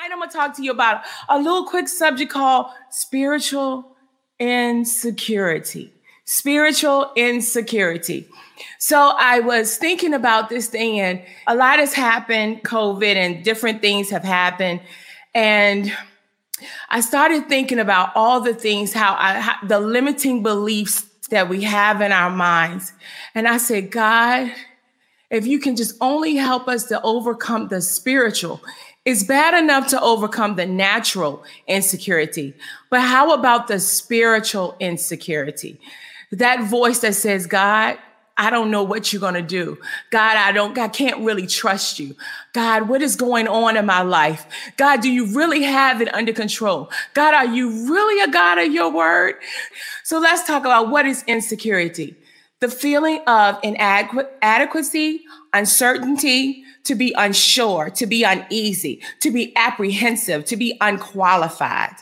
Tonight, I'm going to talk to you about a little quick subject called spiritual insecurity. Spiritual insecurity. So, I was thinking about this thing, and a lot has happened COVID, and different things have happened. And I started thinking about all the things, how, I, how the limiting beliefs that we have in our minds. And I said, God, if you can just only help us to overcome the spiritual it's bad enough to overcome the natural insecurity, but how about the spiritual insecurity? That voice that says, God, I don't know what you're going to do. God, I don't, I can't really trust you. God, what is going on in my life? God, do you really have it under control? God, are you really a God of your word? So let's talk about what is insecurity. The feeling of inadequacy, uncertainty, to be unsure, to be uneasy, to be apprehensive, to be unqualified.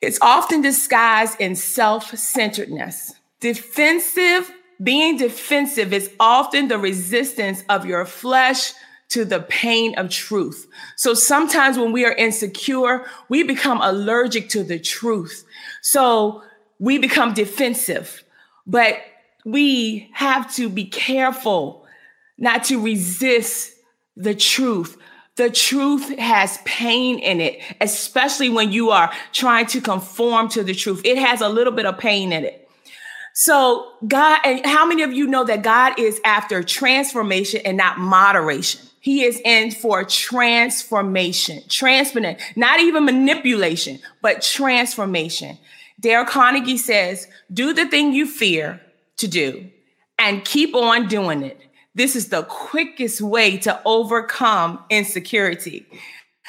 It's often disguised in self centeredness. Defensive, being defensive is often the resistance of your flesh to the pain of truth. So sometimes when we are insecure, we become allergic to the truth. So we become defensive, but we have to be careful not to resist the truth. The truth has pain in it, especially when you are trying to conform to the truth. It has a little bit of pain in it. So, God, and how many of you know that God is after transformation and not moderation? He is in for transformation, transformation, not even manipulation, but transformation. Dale Carnegie says, do the thing you fear to do and keep on doing it. This is the quickest way to overcome insecurity.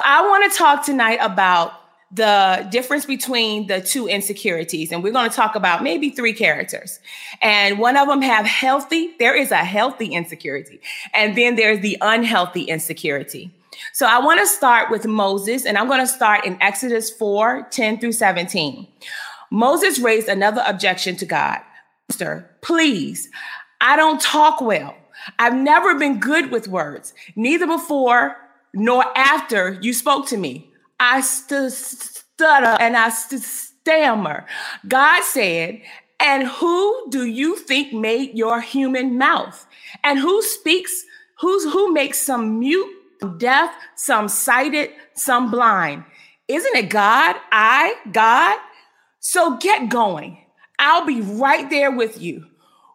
I want to talk tonight about the difference between the two insecurities and we're going to talk about maybe three characters. And one of them have healthy there is a healthy insecurity and then there's the unhealthy insecurity. So i want to start with moses and i'm going to start in exodus 4 10 through 17 moses raised another objection to god. Sir, please i don't talk well I've never been good with words, neither before nor after you spoke to me. I st- stutter and I st- stammer. God said, And who do you think made your human mouth? And who speaks, who's who makes some mute, deaf, some sighted, some blind? Isn't it God? I, God? So get going. I'll be right there with you,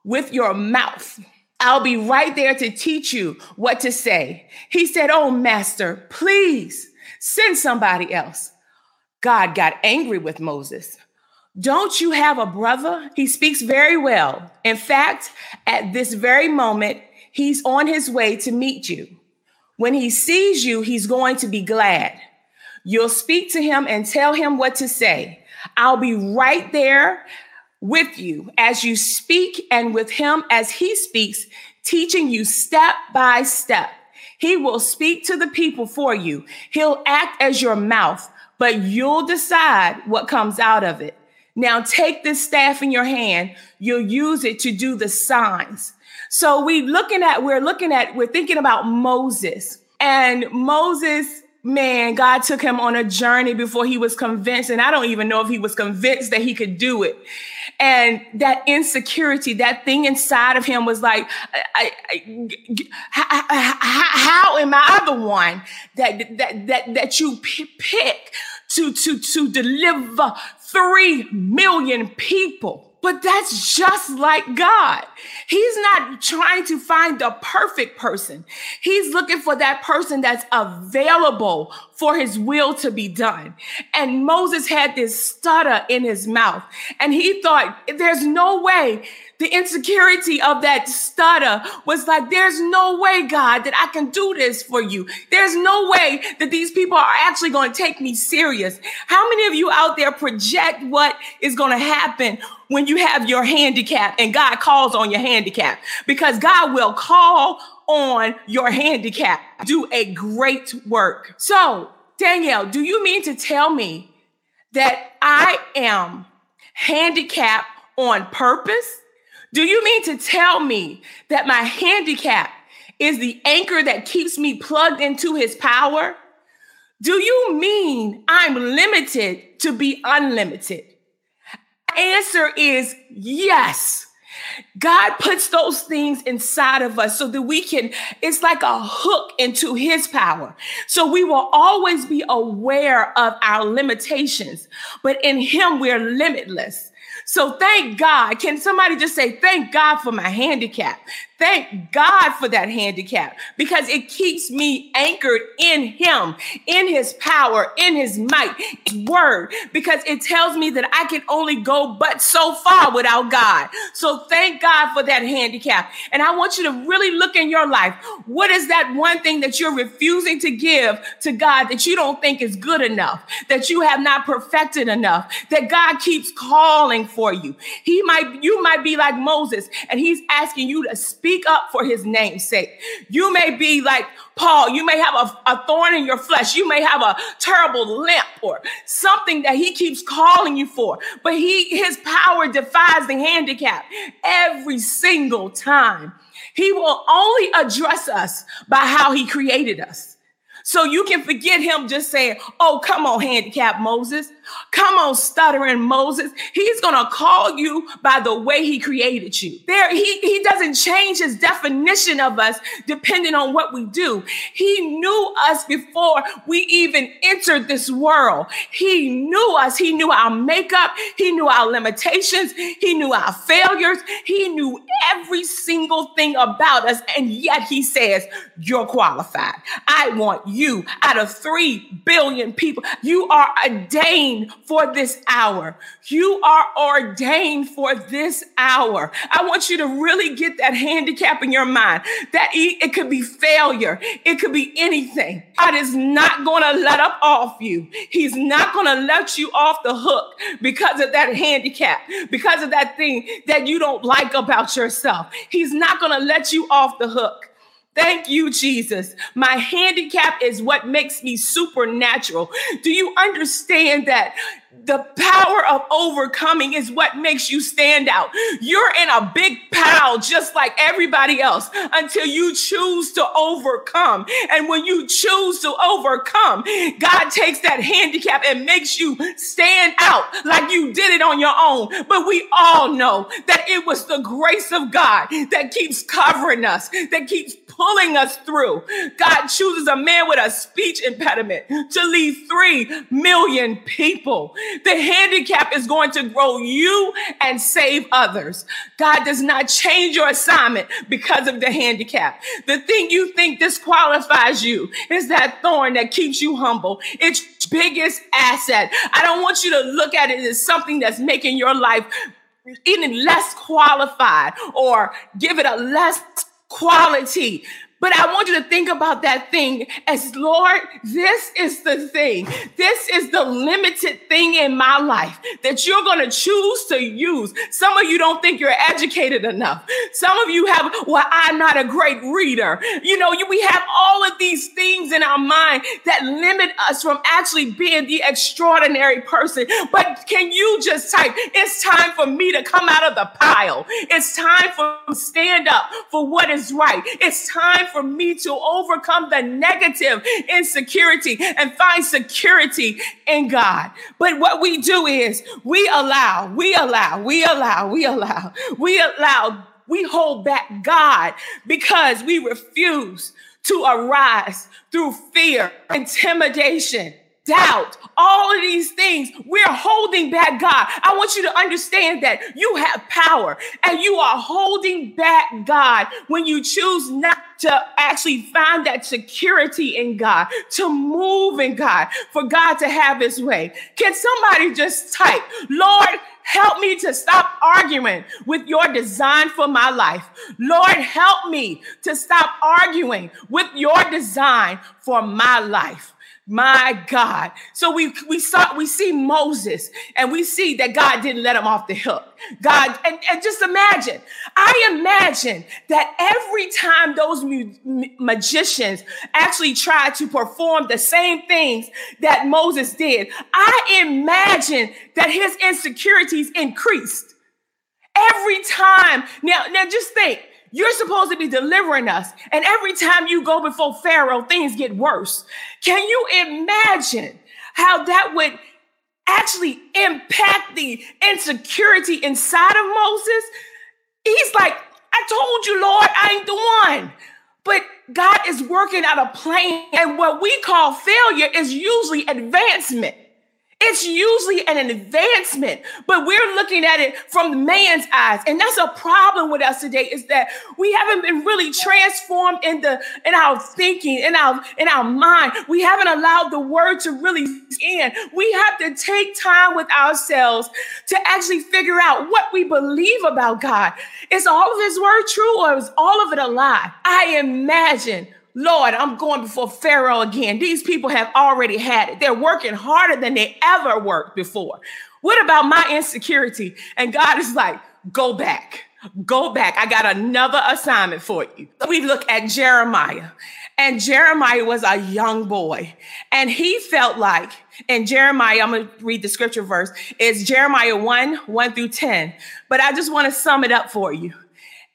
with your mouth. I'll be right there to teach you what to say. He said, Oh, master, please send somebody else. God got angry with Moses. Don't you have a brother? He speaks very well. In fact, at this very moment, he's on his way to meet you. When he sees you, he's going to be glad. You'll speak to him and tell him what to say. I'll be right there with you as you speak and with him as he speaks, teaching you step by step. He will speak to the people for you. He'll act as your mouth, but you'll decide what comes out of it. Now take this staff in your hand. You'll use it to do the signs. So we looking at, we're looking at, we're thinking about Moses and Moses man, God took him on a journey before he was convinced. And I don't even know if he was convinced that he could do it. And that insecurity, that thing inside of him was like, I, I, I, how, am I the one that, that, that, that you pick to, to, to deliver three million people? But that's just like God. He's not trying to find the perfect person. He's looking for that person that's available for his will to be done. And Moses had this stutter in his mouth. And he thought, there's no way the insecurity of that stutter was like, there's no way, God, that I can do this for you. There's no way that these people are actually going to take me serious. How many of you out there project what is going to happen when you have your handicap and God calls on your handicap? Because God will call on your handicap, do a great work. So, Danielle, do you mean to tell me that I am handicapped on purpose? Do you mean to tell me that my handicap is the anchor that keeps me plugged into his power? Do you mean I'm limited to be unlimited? Answer is yes. God puts those things inside of us so that we can, it's like a hook into his power. So we will always be aware of our limitations, but in him we're limitless. So thank God. Can somebody just say, thank God for my handicap? Thank God for that handicap because it keeps me anchored in Him, in His power, in His might, His word, because it tells me that I can only go but so far without God. So thank God for that handicap. And I want you to really look in your life. What is that one thing that you're refusing to give to God that you don't think is good enough, that you have not perfected enough, that God keeps calling for you? He might, you might be like Moses and He's asking you to speak speak up for his name's sake. You may be like Paul, you may have a, a thorn in your flesh. You may have a terrible limp or something that he keeps calling you for, but he his power defies the handicap every single time. He will only address us by how he created us. So you can forget him just saying, Oh, come on, handicap Moses. Come on, stuttering Moses. He's going to call you by the way he created you. There, he, he doesn't change his definition of us depending on what we do. He knew us before we even entered this world. He knew us. He knew our makeup. He knew our limitations. He knew our failures. He knew every single thing about us. And yet he says, You're qualified. I want you out of 3 billion people. You are a ordained ordained for this hour. You are ordained for this hour. I want you to really get that handicap in your mind that it could be failure, it could be anything. God is not going to let up off you. He's not going to let you off the hook because of that handicap, because of that thing that you don't like about yourself. He's not going to let you off the hook. Thank you, Jesus. My handicap is what makes me supernatural. Do you understand that the power of overcoming is what makes you stand out. You're in a big pile just like everybody else until you choose to overcome. And when you choose to overcome, God takes that handicap and makes you stand out like you did it on your own. But we all know that it was the grace of God that keeps covering us, that keeps pulling us through. God chooses a man with a speech impediment to lead 3 million people. The handicap is going to grow you and save others. God does not change your assignment because of the handicap. The thing you think disqualifies you is that thorn that keeps you humble. It's biggest asset. I don't want you to look at it as something that's making your life even less qualified or give it a less quality. But I want you to think about that thing as Lord, this is the thing. This is the limited thing in my life that you're going to choose to use. Some of you don't think you're educated enough. Some of you have, well, I'm not a great reader. You know, we have all of these things in our mind that limit us from actually being the extraordinary person. But can you just type, it's time for me to come out of the pile. It's time for stand up for what is right. It's time for me to overcome the negative insecurity and find security in God. But what we do is we allow, we allow, we allow, we allow, we allow, we hold back God because we refuse to arise through fear, intimidation, doubt, all of these things, we're holding back God. I want you to understand that you have power and you are holding back God when you choose not to actually find that security in God, to move in God, for God to have his way. Can somebody just type, Lord, help me to stop arguing with your design for my life. Lord, help me to stop arguing with your design for my life. My God. So we we saw we see Moses and we see that God didn't let him off the hook. God and, and just imagine. I imagine that every time those mu- magicians actually tried to perform the same things that Moses did, I imagine that his insecurities increased. Every time. Now now just think You're supposed to be delivering us. And every time you go before Pharaoh, things get worse. Can you imagine how that would actually impact the insecurity inside of Moses? He's like, I told you, Lord, I ain't the one. But God is working out a plan. And what we call failure is usually advancement. It's usually an advancement, but we're looking at it from the man's eyes. And that's a problem with us today is that we haven't been really transformed in the in our thinking, in our in our mind. We haven't allowed the word to really in. We have to take time with ourselves to actually figure out what we believe about God. Is all of his word true or is all of it a lie? I imagine Lord, I'm going before Pharaoh again. These people have already had it. They're working harder than they ever worked before. What about my insecurity? And God is like, go back, go back. I got another assignment for you. We look at Jeremiah, and Jeremiah was a young boy, and he felt like, and Jeremiah, I'm gonna read the scripture verse, it's Jeremiah 1 1 through 10. But I just wanna sum it up for you.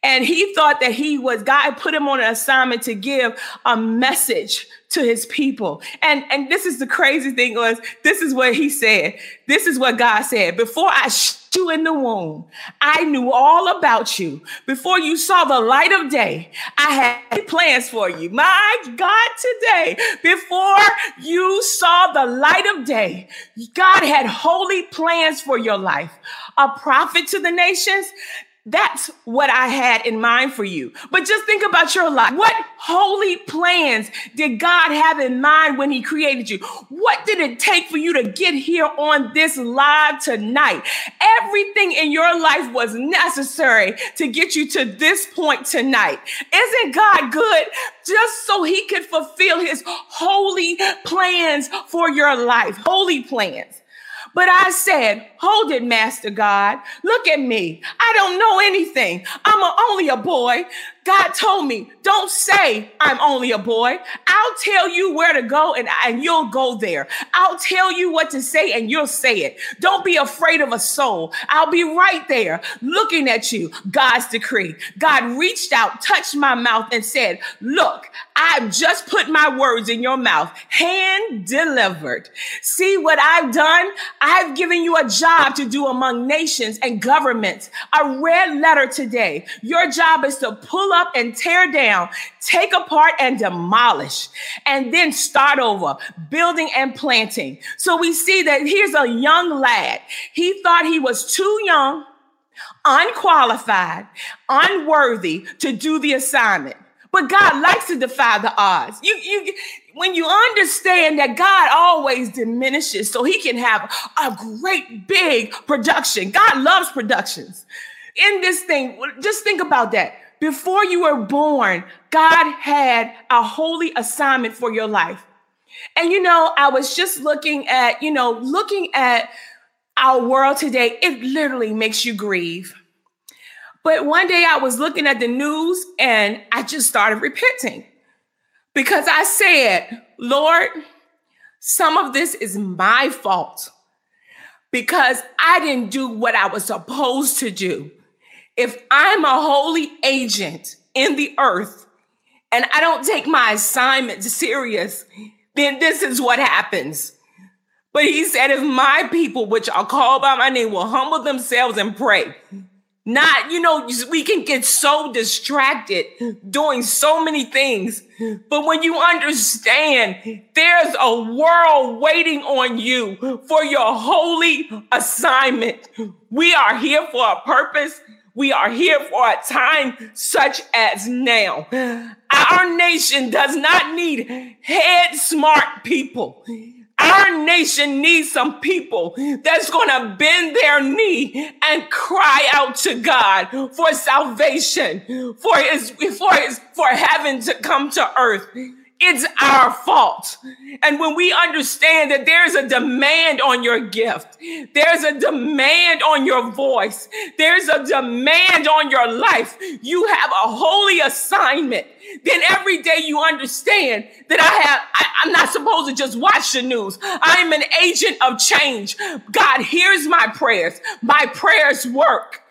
And he thought that he was, God put him on an assignment to give a message to his people. And, and this is the crazy thing was, this is what he said. This is what God said. Before I you in the womb, I knew all about you. Before you saw the light of day, I had plans for you. My God, today, before you saw the light of day, God had holy plans for your life. A prophet to the nations, that's what I had in mind for you. But just think about your life. What holy plans did God have in mind when He created you? What did it take for you to get here on this live tonight? Everything in your life was necessary to get you to this point tonight. Isn't God good? Just so He could fulfill His holy plans for your life. Holy plans. But I said, Hold it, Master God. Look at me. I don't know anything. I'm a, only a boy. God told me, Don't say I'm only a boy. I'll tell you where to go and, and you'll go there. I'll tell you what to say and you'll say it. Don't be afraid of a soul. I'll be right there looking at you. God's decree. God reached out, touched my mouth, and said, Look, I've just put my words in your mouth, hand delivered. See what I've done? I've given you a job to do among nations and governments. A red letter today. Your job is to pull up and tear down, take apart and demolish, and then start over, building and planting. So we see that here's a young lad. He thought he was too young, unqualified, unworthy to do the assignment. But God likes to defy the odds. You, you, when you understand that God always diminishes so he can have a great big production. God loves productions. In this thing, just think about that. Before you were born, God had a holy assignment for your life. And you know, I was just looking at, you know, looking at our world today, it literally makes you grieve. But one day I was looking at the news and I just started repenting because I said, Lord, some of this is my fault because I didn't do what I was supposed to do. If I'm a holy agent in the earth and I don't take my assignment serious, then this is what happens. But he said, if my people, which are called by my name, will humble themselves and pray, not, you know, we can get so distracted doing so many things. But when you understand there's a world waiting on you for your holy assignment, we are here for a purpose. We are here for a time such as now. Our nation does not need head smart people. Our nation needs some people that's going to bend their knee and cry out to God for salvation, for his, for his, for heaven to come to earth. It's our fault. And when we understand that there's a demand on your gift, there's a demand on your voice, there's a demand on your life, you have a holy assignment then every day you understand that I have, I, am not supposed to just watch the news. I am an agent of change. God hears my prayers. My prayers work.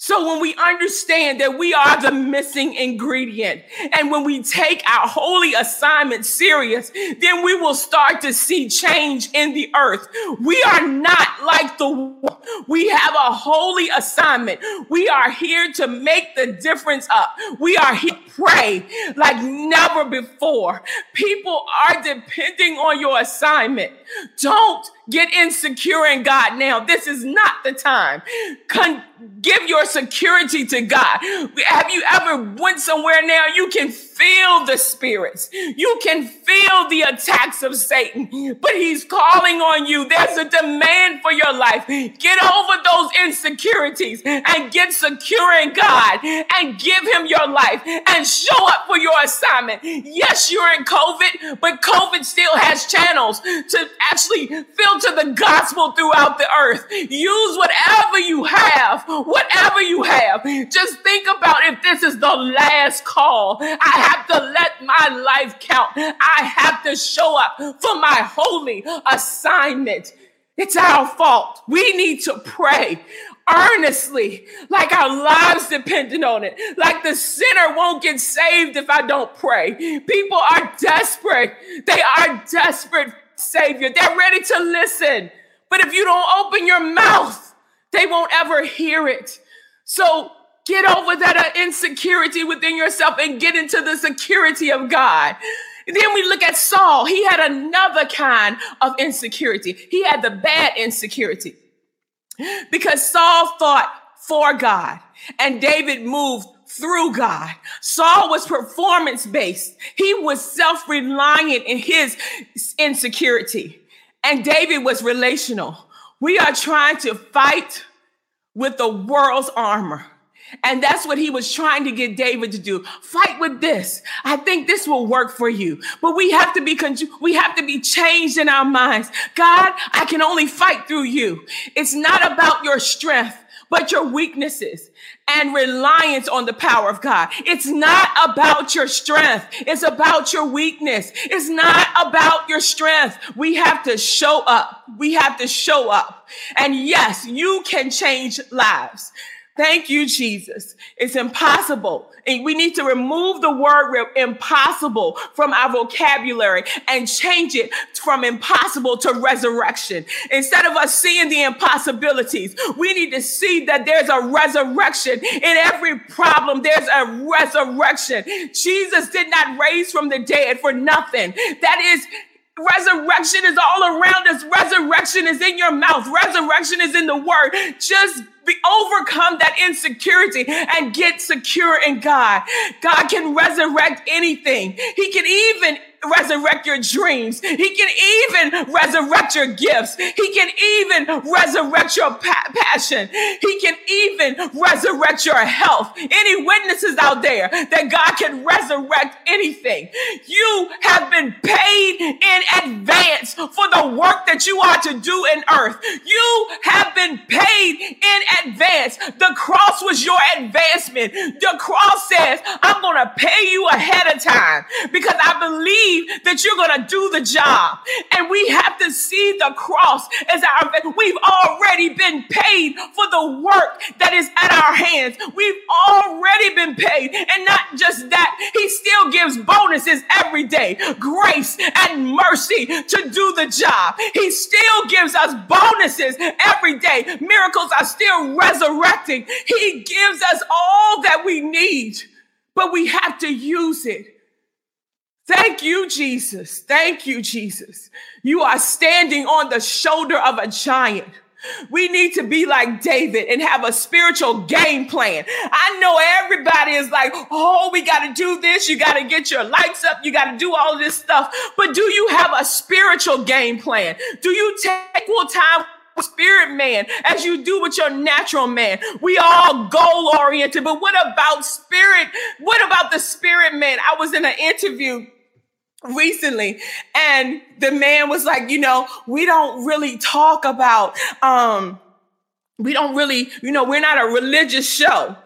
So when we understand that we are the missing ingredient and when we take our holy assignment serious, then we will start to see change in the earth. We are not like the we have a holy assignment. We are here to make the difference up. We are here to pray like never before. People are depending on your assignment. Don't get insecure in God now. This is not the time. Con- give your security to God. Have you ever went somewhere now you can feel the spirits. You can feel the attacks of Satan, but he's calling on you. There's a demand for your life. Get over those insecurities and get secure in God and give him your life and show up for your assignment. Yes, you're in COVID, but COVID still has channels to actually filter the gospel throughout the earth. Use whatever you have, whatever you have. Just think about if this is the last call. I have to let my life count. I have to show up for my holy assignment. It's our fault. We need to pray earnestly, like our lives dependent on it. Like the sinner won't get saved if I don't pray. People are desperate. They are desperate, Savior. They're ready to listen. But if you don't open your mouth, they won't ever hear it. So Get over that uh, insecurity within yourself and get into the security of God. then we look at Saul. He had another kind of insecurity. He had the bad insecurity because Saul fought for God and David moved through God. Saul was performance based. He was self reliant in his insecurity. And David was relational. We are trying to fight with the world's armor. And that's what he was trying to get David to do. Fight with this. I think this will work for you. But we have to be con- we have to be changed in our minds. God, I can only fight through you. It's not about your strength, but your weaknesses and reliance on the power of God. It's not about your strength. It's about your weakness. It's not about your strength. We have to show up. We have to show up. And yes, you can change lives. Thank you, Jesus. It's impossible. And we need to remove the word impossible from our vocabulary and change it from impossible to resurrection. Instead of us seeing the impossibilities, we need to see that there's a resurrection in every problem. There's a resurrection. Jesus did not raise from the dead for nothing. That is Resurrection is all around us. Resurrection is in your mouth. Resurrection is in the word. Just be, overcome that insecurity and get secure in God. God can resurrect anything. He can even resurrect your dreams. He can even resurrect your gifts. He can even resurrect your pa- passion. He can even resurrect your health. Any witnesses out there that God can resurrect anything? You have been paid in advance for the work that you are to do in earth. You have been paid in advance. The cross was your advancement. The cross says, I'm going to pay you ahead of time because I believe believe that you're going to do the job. And we have to see the cross as our, we've already been paid for the work that is at our hands. We've already been paid. And not just that, he still gives bonuses every day, grace and mercy to do the job. He still gives us bonuses every day. Miracles are still resurrecting. He gives us all that we need, but we have to use it. Thank you, Jesus. Thank you, Jesus. You are standing on the shoulder of a giant. We need to be like David and have a spiritual game plan. I know everybody is like, oh, we got to do this. You got to get your lights up. You got to do all this stuff. But do you have a spiritual game plan? Do you take equal time spirit man as you do with your natural man. We all goal oriented, but what about spirit? What about the spirit man? I was in an interview recently and the man was like you know we don't really talk about um we don't really you know we're not a religious show.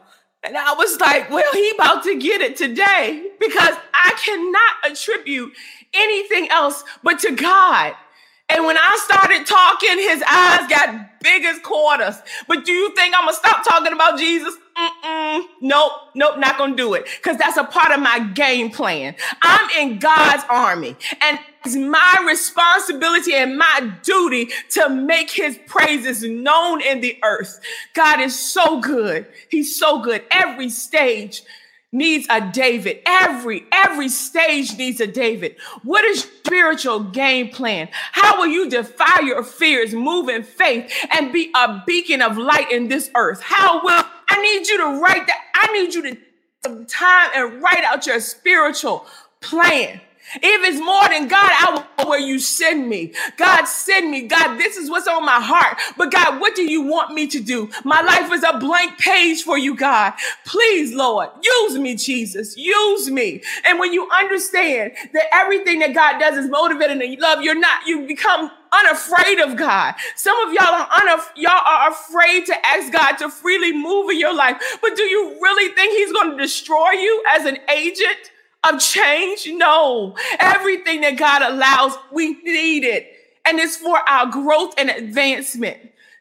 And i was like well he about to get it today because i cannot attribute anything else but to god And when I started talking, his eyes got big as quarters. But do you think I'm gonna stop talking about Jesus? Mm-mm. Nope, nope, not gonna do it. Because that's a part of my game plan. I'm in God's army. And it's my responsibility and my duty to make his praises known in the earth. God is so good. He's so good. Every stage needs a David. Every every stage needs a David. What is spiritual game plan? How will you defy your fears, move in faith, and be a beacon of light in this earth? How will I need you to write that? I need you to some time and write out your spiritual plan. If it's more than God, I will where you send me. God, send me. God, this is what's on my heart. But God, what do you want me to do? My life is a blank page for you, God. Please, Lord, use me, Jesus. Use me. And when you understand that everything that God does is motivated and love, you're not, you become unafraid of God. Some of y'all are unaf- y'all are afraid to ask God to freely move in your life. But do you really think he's going to destroy you as an agent? Of change? No. Everything that God allows, we need it. And it's for our growth and advancement.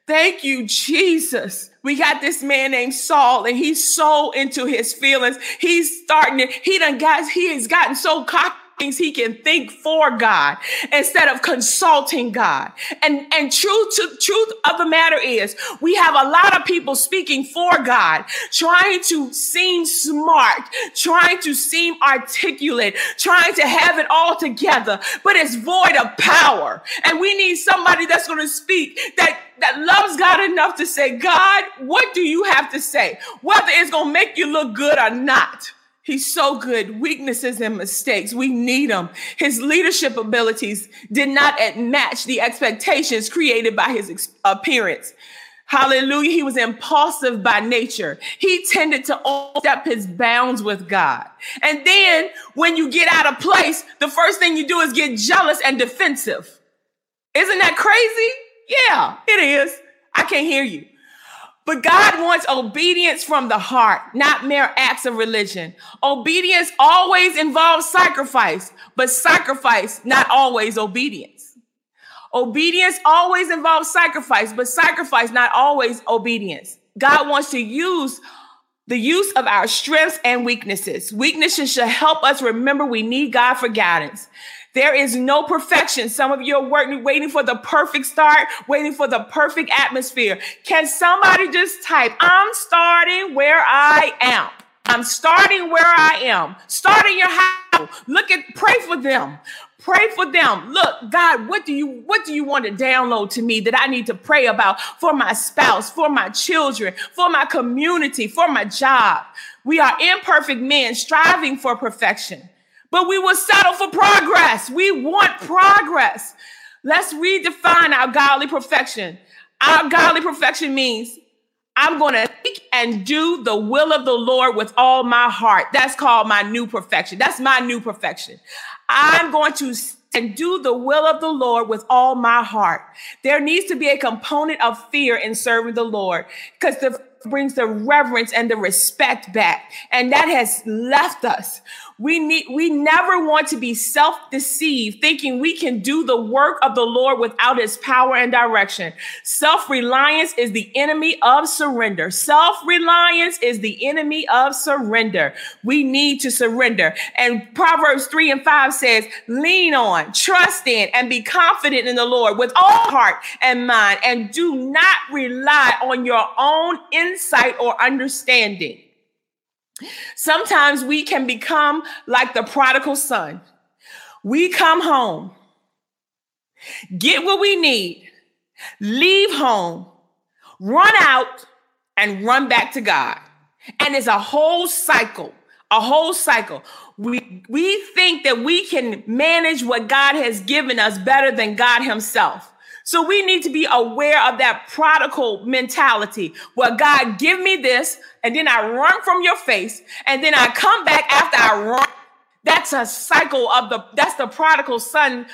Thank you, Jesus. We got this man named Saul, and he's so into his feelings. He's starting to, he done got, he has gotten so cocky he can think for God instead of consulting God. And and truth to truth of the matter is we have a lot of people speaking for God, trying to seem smart, trying to seem articulate, trying to have it all together, but it's void of power. And we need somebody that's going to speak that that loves God enough to say, God, what do you have to say? Whether it's going to make you look good or not. He's so good. Weaknesses and mistakes, we need him. His leadership abilities did not match the expectations created by his ex- appearance. Hallelujah. He was impulsive by nature. He tended to overstep his bounds with God. And then when you get out of place, the first thing you do is get jealous and defensive. Isn't that crazy? Yeah, it is. I can't hear you. But God wants obedience from the heart, not mere acts of religion. Obedience always involves sacrifice, but sacrifice not always obedience. Obedience always involves sacrifice, but sacrifice not always obedience. God wants to use the use of our strengths and weaknesses. Weaknesses should help us remember we need God for guidance. There is no perfection. Some of you are working, waiting for the perfect start, waiting for the perfect atmosphere. Can somebody just type, I'm starting where I am. I'm starting where I am. Starting your house. Look at, pray for them. Pray for them. Look, God, what do you what do you want to download to me that I need to pray about for my spouse, for my children, for my community, for my job? We are imperfect men striving for perfection but we will settle for progress. We want progress. Let's redefine our godly perfection. Our godly perfection means I'm going to and do the will of the Lord with all my heart. That's called my new perfection. That's my new perfection. I'm going to and do the will of the Lord with all my heart. There needs to be a component of fear in serving the Lord because the brings the reverence and the respect back. And that has left us. We need we never want to be self-deceived thinking we can do the work of the Lord without his power and direction. Self-reliance is the enemy of surrender. Self-reliance is the enemy of surrender. We need to surrender. And Proverbs 3 and 5 says, "Lean on, trust in and be confident in the Lord with all heart and mind and do not rely on your own insight or understanding." Sometimes we can become like the prodigal son. We come home, get what we need, leave home, run out, and run back to God. And it's a whole cycle, a whole cycle. We, we think that we can manage what God has given us better than God Himself. So we need to be aware of that prodigal mentality where God give me this and then I run from your face and then I come back after I run. That's a cycle of the that's the prodigal son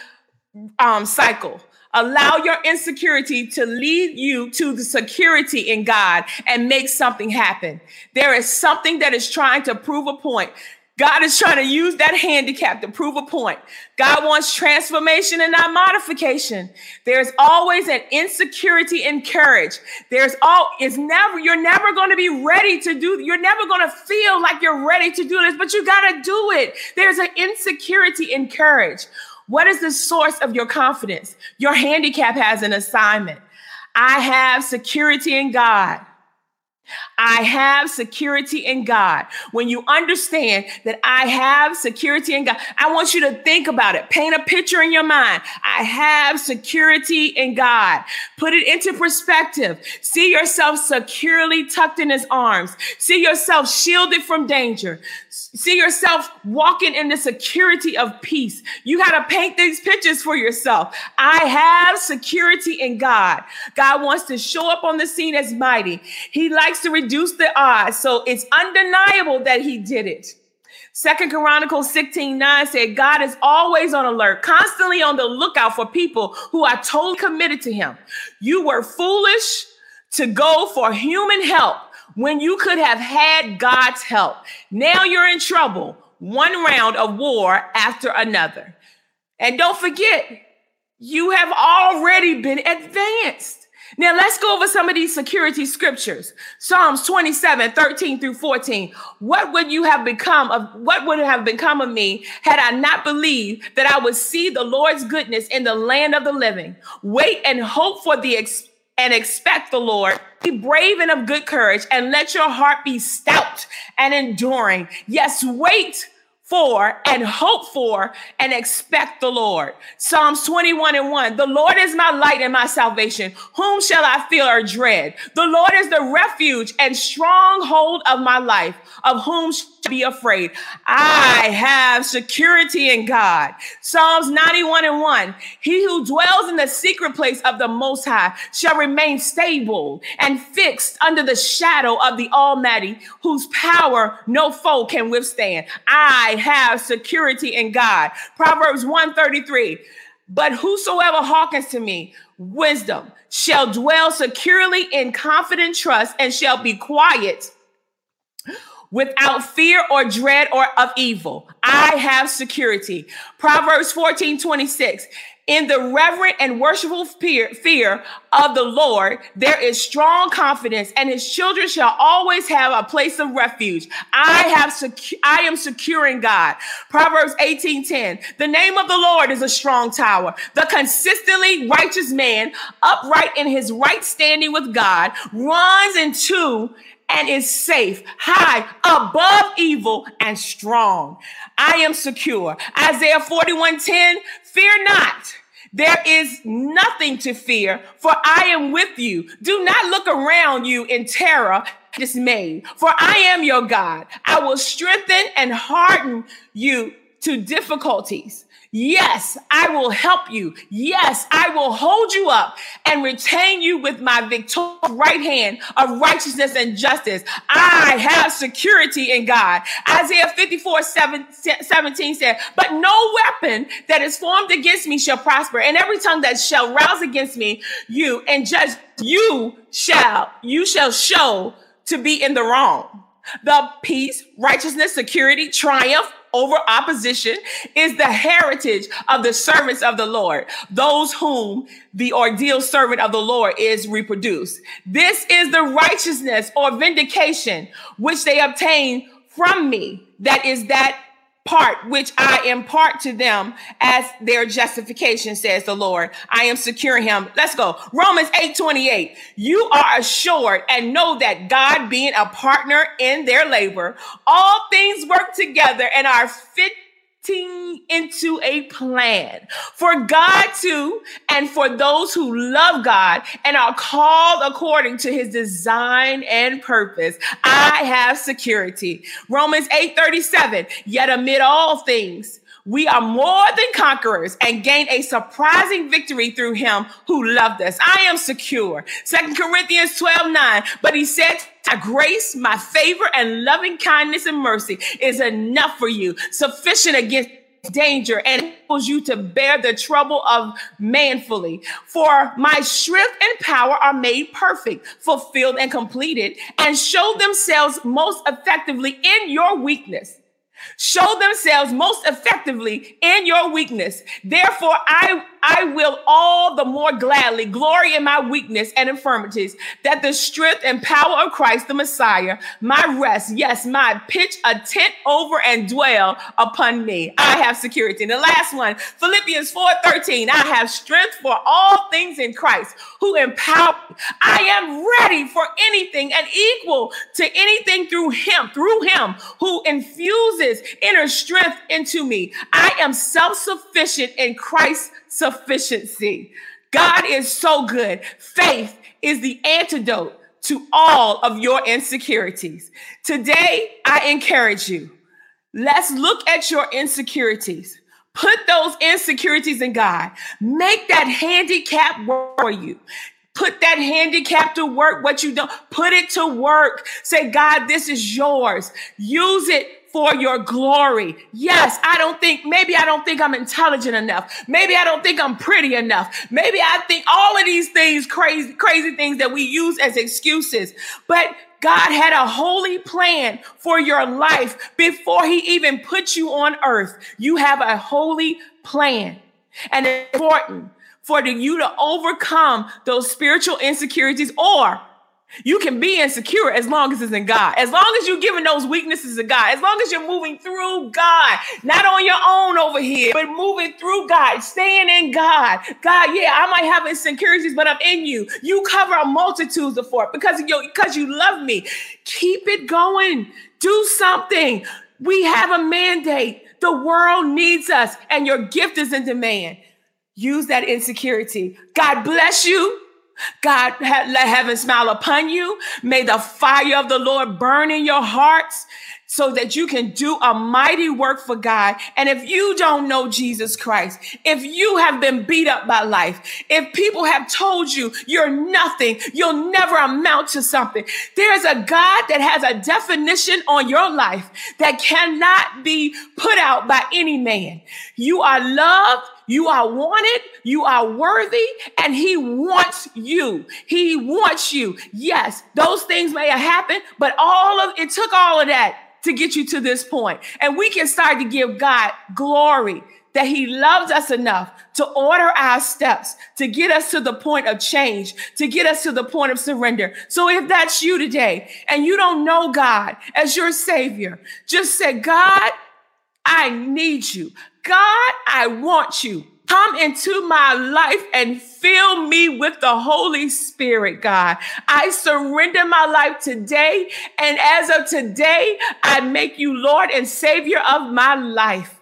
um, cycle. Allow your insecurity to lead you to the security in God and make something happen. There is something that is trying to prove a point. God is trying to use that handicap to prove a point. God wants transformation and not modification. There's always an insecurity in courage. There's all is never you're never going to be ready to do you're never going to feel like you're ready to do this, but you got to do it. There's an insecurity in courage. What is the source of your confidence? Your handicap has an assignment. I have security in God. I have security in God. When you understand that I have security in God, I want you to think about it. Paint a picture in your mind. I have security in God. Put it into perspective. See yourself securely tucked in his arms. See yourself shielded from danger. See yourself walking in the security of peace. You got to paint these pictures for yourself. I have security in God. God wants to show up on the scene as mighty. He likes to reduce the odds. So it's undeniable that he did it. Second Chronicles 16 9 said, God is always on alert, constantly on the lookout for people who are totally committed to him. You were foolish to go for human help when you could have had God's help. Now you're in trouble, one round of war after another. And don't forget, you have already been advanced. Now let's go over some of these security scriptures. Psalms 27, 13 through 14. What would you have become of what would have become of me had I not believed that I would see the Lord's goodness in the land of the living? Wait and hope for the ex- and expect the Lord. Be brave and of good courage and let your heart be stout and enduring. Yes, wait for and hope for and expect the Lord. Psalms 21 and 1. The Lord is my light and my salvation. Whom shall I fear or dread? The Lord is the refuge and stronghold of my life. Of whom shall I be afraid? I have security in God. Psalms 91 and 1. He who dwells in the secret place of the Most High shall remain stable and fixed under the shadow of the Almighty, whose power no foe can withstand. I have security in God. Proverbs 133. But whosoever hearkens to me, wisdom, shall dwell securely in confident trust and shall be quiet without fear or dread or of evil. I have security. Proverbs 14 26. In the reverent and worshipful fear, of the Lord, there is strong confidence, and his children shall always have a place of refuge. I have secu- I am securing God. Proverbs 18:10. The name of the Lord is a strong tower. The consistently righteous man, upright in his right standing with God, runs into and is safe, high above evil and strong. I am secure. Isaiah 41:10, fear not. There is nothing to fear, for I am with you. Do not look around you in terror, dismay, for I am your God. I will strengthen and harden you to difficulties. Yes, I will help you. Yes, I will hold you up and retain you with my victorious right hand of righteousness and justice. I have security in God. Isaiah 54 7, 17 said, But no weapon that is formed against me shall prosper, and every tongue that shall rouse against me, you and judge, you shall, you shall show to be in the wrong. The peace, righteousness, security, triumph, over opposition is the heritage of the servants of the Lord, those whom the ordeal servant of the Lord is reproduced. This is the righteousness or vindication which they obtain from me. That is that part which I impart to them as their justification, says the Lord. I am securing him. Let's go. Romans 8 28. You are assured and know that God being a partner in their labor, all things work together and are fit into a plan for God to and for those who love God and are called according to his design and purpose. I have security. Romans 8:37. Yet amid all things, we are more than conquerors and gain a surprising victory through him who loved us. I am secure. Second Corinthians 12 9. But he said, My grace, my favor, and loving kindness and mercy is enough for you, sufficient against danger and enables you to bear the trouble of manfully. For my strength and power are made perfect, fulfilled, and completed, and show themselves most effectively in your weakness. Show themselves most effectively in your weakness. Therefore, I I will all the more gladly glory in my weakness and infirmities, that the strength and power of Christ the Messiah, my rest, yes, my pitch a tent over and dwell upon me. I have security. And the last one, Philippians 4:13. I have strength for all things in Christ who empower. I am ready for anything and equal to anything through him, through him who infuses inner strength into me. I am self sufficient in Christ's sufficiency. God is so good. Faith is the antidote to all of your insecurities. Today, I encourage you. Let's look at your insecurities. Put those insecurities in God. Make that handicap work for you. Put that handicap to work. What you don't, put it to work. Say, God, this is yours. Use it for your glory. Yes, I don't think, maybe I don't think I'm intelligent enough. Maybe I don't think I'm pretty enough. Maybe I think all of these things, crazy, crazy things that we use as excuses. But God had a holy plan for your life before he even put you on earth. You have a holy plan. And it's important for you to overcome those spiritual insecurities or you can be insecure as long as it's in God. As long as you're giving those weaknesses to God. As long as you're moving through God, not on your own over here, but moving through God, staying in God. God, yeah, I might have insecurities, but I'm in you. You cover a multitude of for it because you because you love me. Keep it going. Do something. We have a mandate. The world needs us, and your gift is in demand. Use that insecurity. God bless you. God, let heaven smile upon you. May the fire of the Lord burn in your hearts so that you can do a mighty work for God. And if you don't know Jesus Christ, if you have been beat up by life, if people have told you you're nothing, you'll never amount to something, there's a God that has a definition on your life that cannot be put out by any man. You are loved. You are wanted, you are worthy, and He wants you. He wants you. Yes, those things may have happened, but all of it took all of that to get you to this point. And we can start to give God glory that He loves us enough to order our steps, to get us to the point of change, to get us to the point of surrender. So if that's you today and you don't know God as your Savior, just say, God, I need you. God, I want you. Come into my life and fill me with the Holy Spirit, God. I surrender my life today. And as of today, I make you Lord and Savior of my life.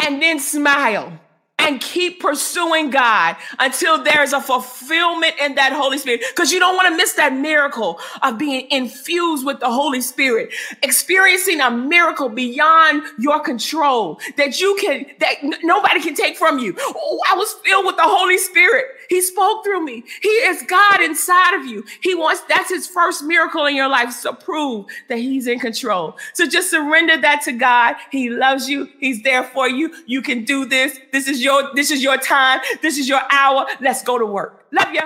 And then smile and keep pursuing God until there's a fulfillment in that Holy Spirit. Because you don't want to miss that miracle of being infused with the Holy Spirit, experiencing a miracle beyond your control that you can, that n- nobody can take from you. Oh, I was filled with the Holy Spirit. He spoke through me. He is God inside of you. He wants, that's his first miracle in your life to prove that he's in control. So just surrender that to God. He loves you. He's there for you. You can do this. This is your, this is your time. This is your hour. Let's go to work. Love you.